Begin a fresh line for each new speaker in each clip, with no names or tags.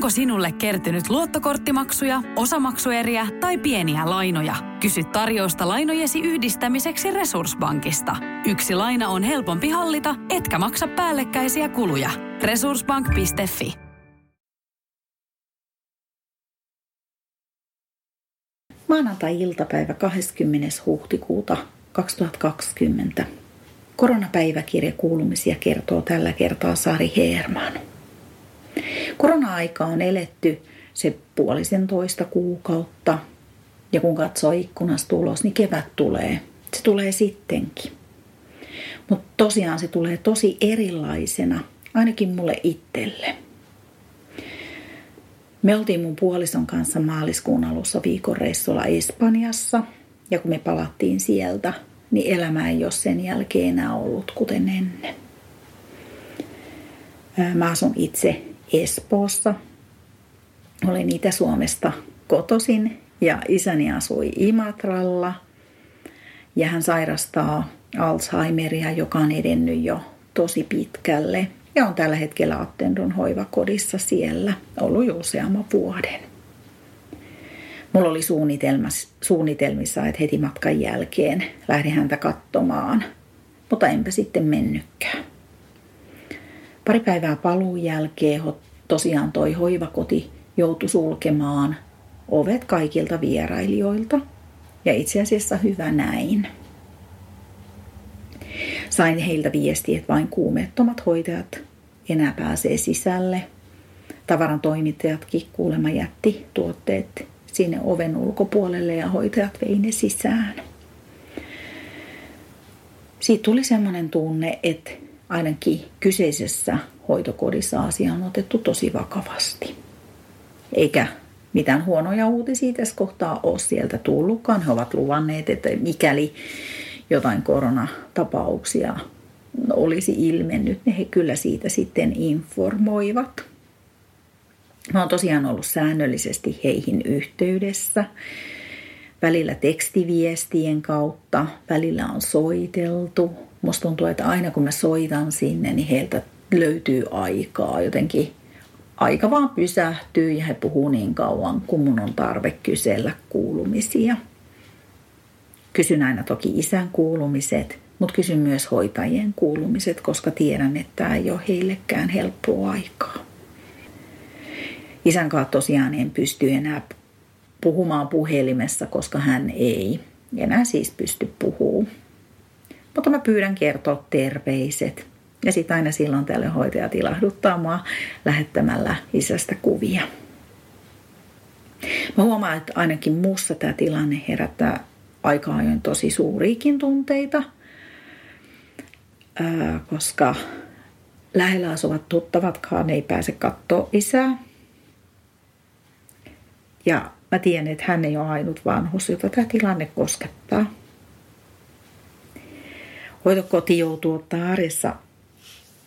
Onko sinulle kertynyt luottokorttimaksuja, osamaksueriä tai pieniä lainoja? Kysy tarjousta lainojesi yhdistämiseksi Resurssbankista. Yksi laina on helpompi hallita, etkä maksa päällekkäisiä kuluja. Resurssbank.fi
Maanantai-iltapäivä 20. huhtikuuta 2020. Koronapäiväkirja kuulumisia kertoo tällä kertaa Sari Heerman. Korona-aika on eletty se puolisen toista kuukautta ja kun katsoo ikkunasta ulos, niin kevät tulee. Se tulee sittenkin. Mutta tosiaan se tulee tosi erilaisena, ainakin mulle itselle. Me oltiin mun puolison kanssa maaliskuun alussa viikon reissulla Espanjassa ja kun me palattiin sieltä, niin elämä ei ole sen jälkeen enää ollut kuten ennen. Mä asun itse Espoossa. Olen Itä-Suomesta kotosin ja isäni asui Imatralla ja hän sairastaa Alzheimeria, joka on edennyt jo tosi pitkälle ja on tällä hetkellä Attendon hoivakodissa siellä ollut jo useamman vuoden. Mulla oli suunnitelmissa, että heti matkan jälkeen lähdin häntä katsomaan, mutta enpä sitten mennytkään. Pari päivää paluun jälkeen tosiaan toi hoivakoti joutui sulkemaan ovet kaikilta vierailijoilta. Ja itse asiassa hyvä näin. Sain heiltä viestiä, että vain kuumeettomat hoitajat enää pääsee sisälle. Tavaran toimittajatkin kuulemma jätti tuotteet sinne oven ulkopuolelle ja hoitajat vei ne sisään. Siitä tuli semmoinen tunne, että ainakin kyseisessä hoitokodissa asia on otettu tosi vakavasti. Eikä mitään huonoja uutisia tässä kohtaa ole sieltä tullutkaan. He ovat luvanneet, että mikäli jotain koronatapauksia olisi ilmennyt, niin he kyllä siitä sitten informoivat. Mä oon tosiaan ollut säännöllisesti heihin yhteydessä. Välillä tekstiviestien kautta, välillä on soiteltu, musta tuntuu, että aina kun mä soitan sinne, niin heiltä löytyy aikaa. Jotenkin aika vaan pysähtyy ja he puhuu niin kauan, kun mun on tarve kysellä kuulumisia. Kysyn aina toki isän kuulumiset, mutta kysyn myös hoitajien kuulumiset, koska tiedän, että tämä ei ole heillekään helppoa aikaa. Isän kanssa tosiaan en pysty enää puhumaan puhelimessa, koska hän ei enää siis pysty puhumaan mutta mä pyydän kertoa terveiset. Ja sitten aina silloin tälle hoitajat ilahduttaa mua lähettämällä isästä kuvia. Mä huomaan, että ainakin muussa tämä tilanne herättää aika ajoin tosi suuriikin tunteita, koska lähellä asuvat tuttavatkaan ei pääse katsoa isää. Ja mä tiedän, että hän ei ole ainut vanhus, jota tämä tilanne koskettaa. Hoitokoti joutuu ottaa arjessa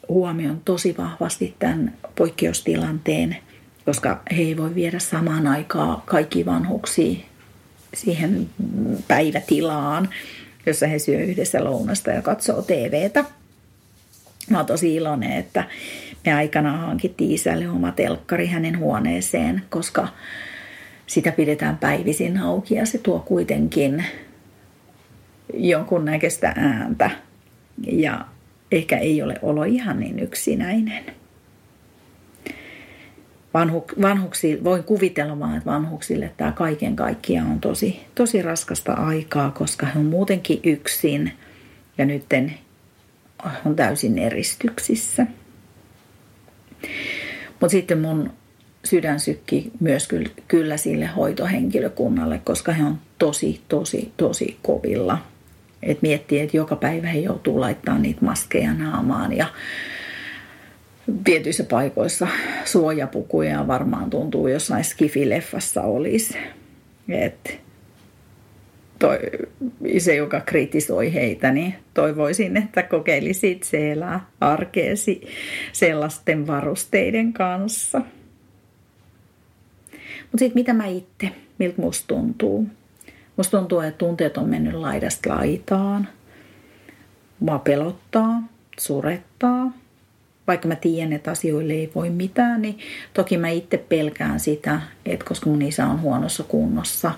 huomioon tosi vahvasti tämän poikkeustilanteen, koska he ei voi viedä samaan aikaan kaikki vanhuksia siihen päivätilaan, jossa he syö yhdessä lounasta ja katsoo TVtä. Mä oon tosi iloinen, että me aikana hankittiin isälle oma telkkari hänen huoneeseen, koska sitä pidetään päivisin auki ja se tuo kuitenkin jonkunnäköistä ääntä ja ehkä ei ole olo ihan niin yksinäinen. Vanhu, vanhuksi, voin kuvitella vaan, että vanhuksille tämä kaiken kaikkiaan on tosi, tosi raskasta aikaa, koska he on muutenkin yksin ja nyt on täysin eristyksissä. Mutta sitten mun sydän sykki myös kyllä sille hoitohenkilökunnalle, koska he on tosi, tosi, tosi kovilla – et miettii, että joka päivä he joutuu laittamaan niitä maskeja naamaan ja tietyissä paikoissa suojapukuja varmaan tuntuu jossain skifileffassa olisi. Et toi, se, joka kritisoi heitä, niin toivoisin, että kokeilisit itse elää arkeesi sellaisten varusteiden kanssa. Mutta sitten mitä mä itse, miltä musta tuntuu? Musta tuntuu, että tunteet on mennyt laidasta laitaan. Mua pelottaa, surettaa. vaikka mä tiedän, että asioille ei voi mitään, niin toki mä itse pelkään sitä, että koska mun isä on huonossa kunnossa,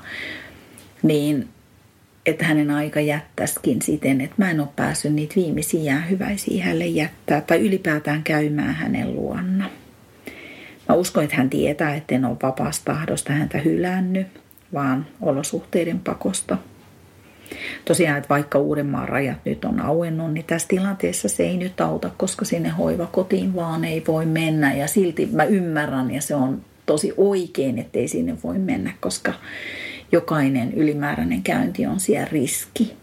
niin että hänen aika jättäisikin siten, että mä en ole päässyt niitä viimeisiä hyväisiä hänelle jättää tai ylipäätään käymään hänen luonna. Mä uskon, että hän tietää, että en ole vapaasta tahdosta häntä hylännyt, vaan olosuhteiden pakosta. Tosiaan, että vaikka Uudenmaan rajat nyt on auennut, niin tässä tilanteessa se ei nyt auta, koska sinne hoivakotiin vaan ei voi mennä. Ja silti mä ymmärrän ja se on tosi oikein, että ei sinne voi mennä, koska jokainen ylimääräinen käynti on siellä riski.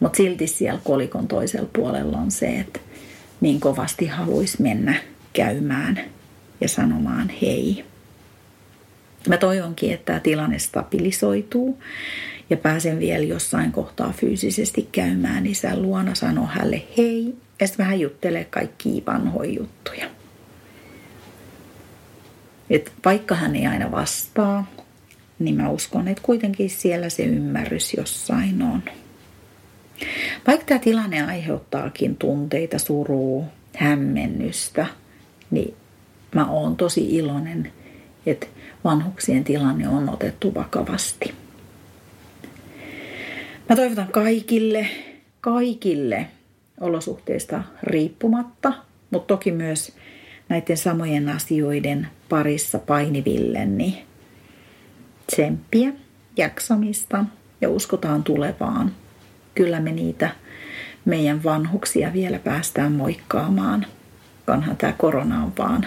Mutta silti siellä kolikon toisella puolella on se, että niin kovasti haluaisi mennä käymään ja sanomaan hei. Mä toivonkin, että tämä tilanne stabilisoituu ja pääsen vielä jossain kohtaa fyysisesti käymään isän luona, sanoa hänelle hei ja sitten vähän juttelee kaikki vanhoja juttuja. Et vaikka hän ei aina vastaa, niin mä uskon, että kuitenkin siellä se ymmärrys jossain on. Vaikka tämä tilanne aiheuttaakin tunteita, surua, hämmennystä, niin mä oon tosi iloinen, että vanhuksien tilanne on otettu vakavasti. Mä toivotan kaikille, kaikille olosuhteista riippumatta, mutta toki myös näiden samojen asioiden parissa painiville, niin tsemppiä, jaksamista ja uskotaan tulevaan. Kyllä me niitä meidän vanhuksia vielä päästään moikkaamaan, kunhan tämä korona on vaan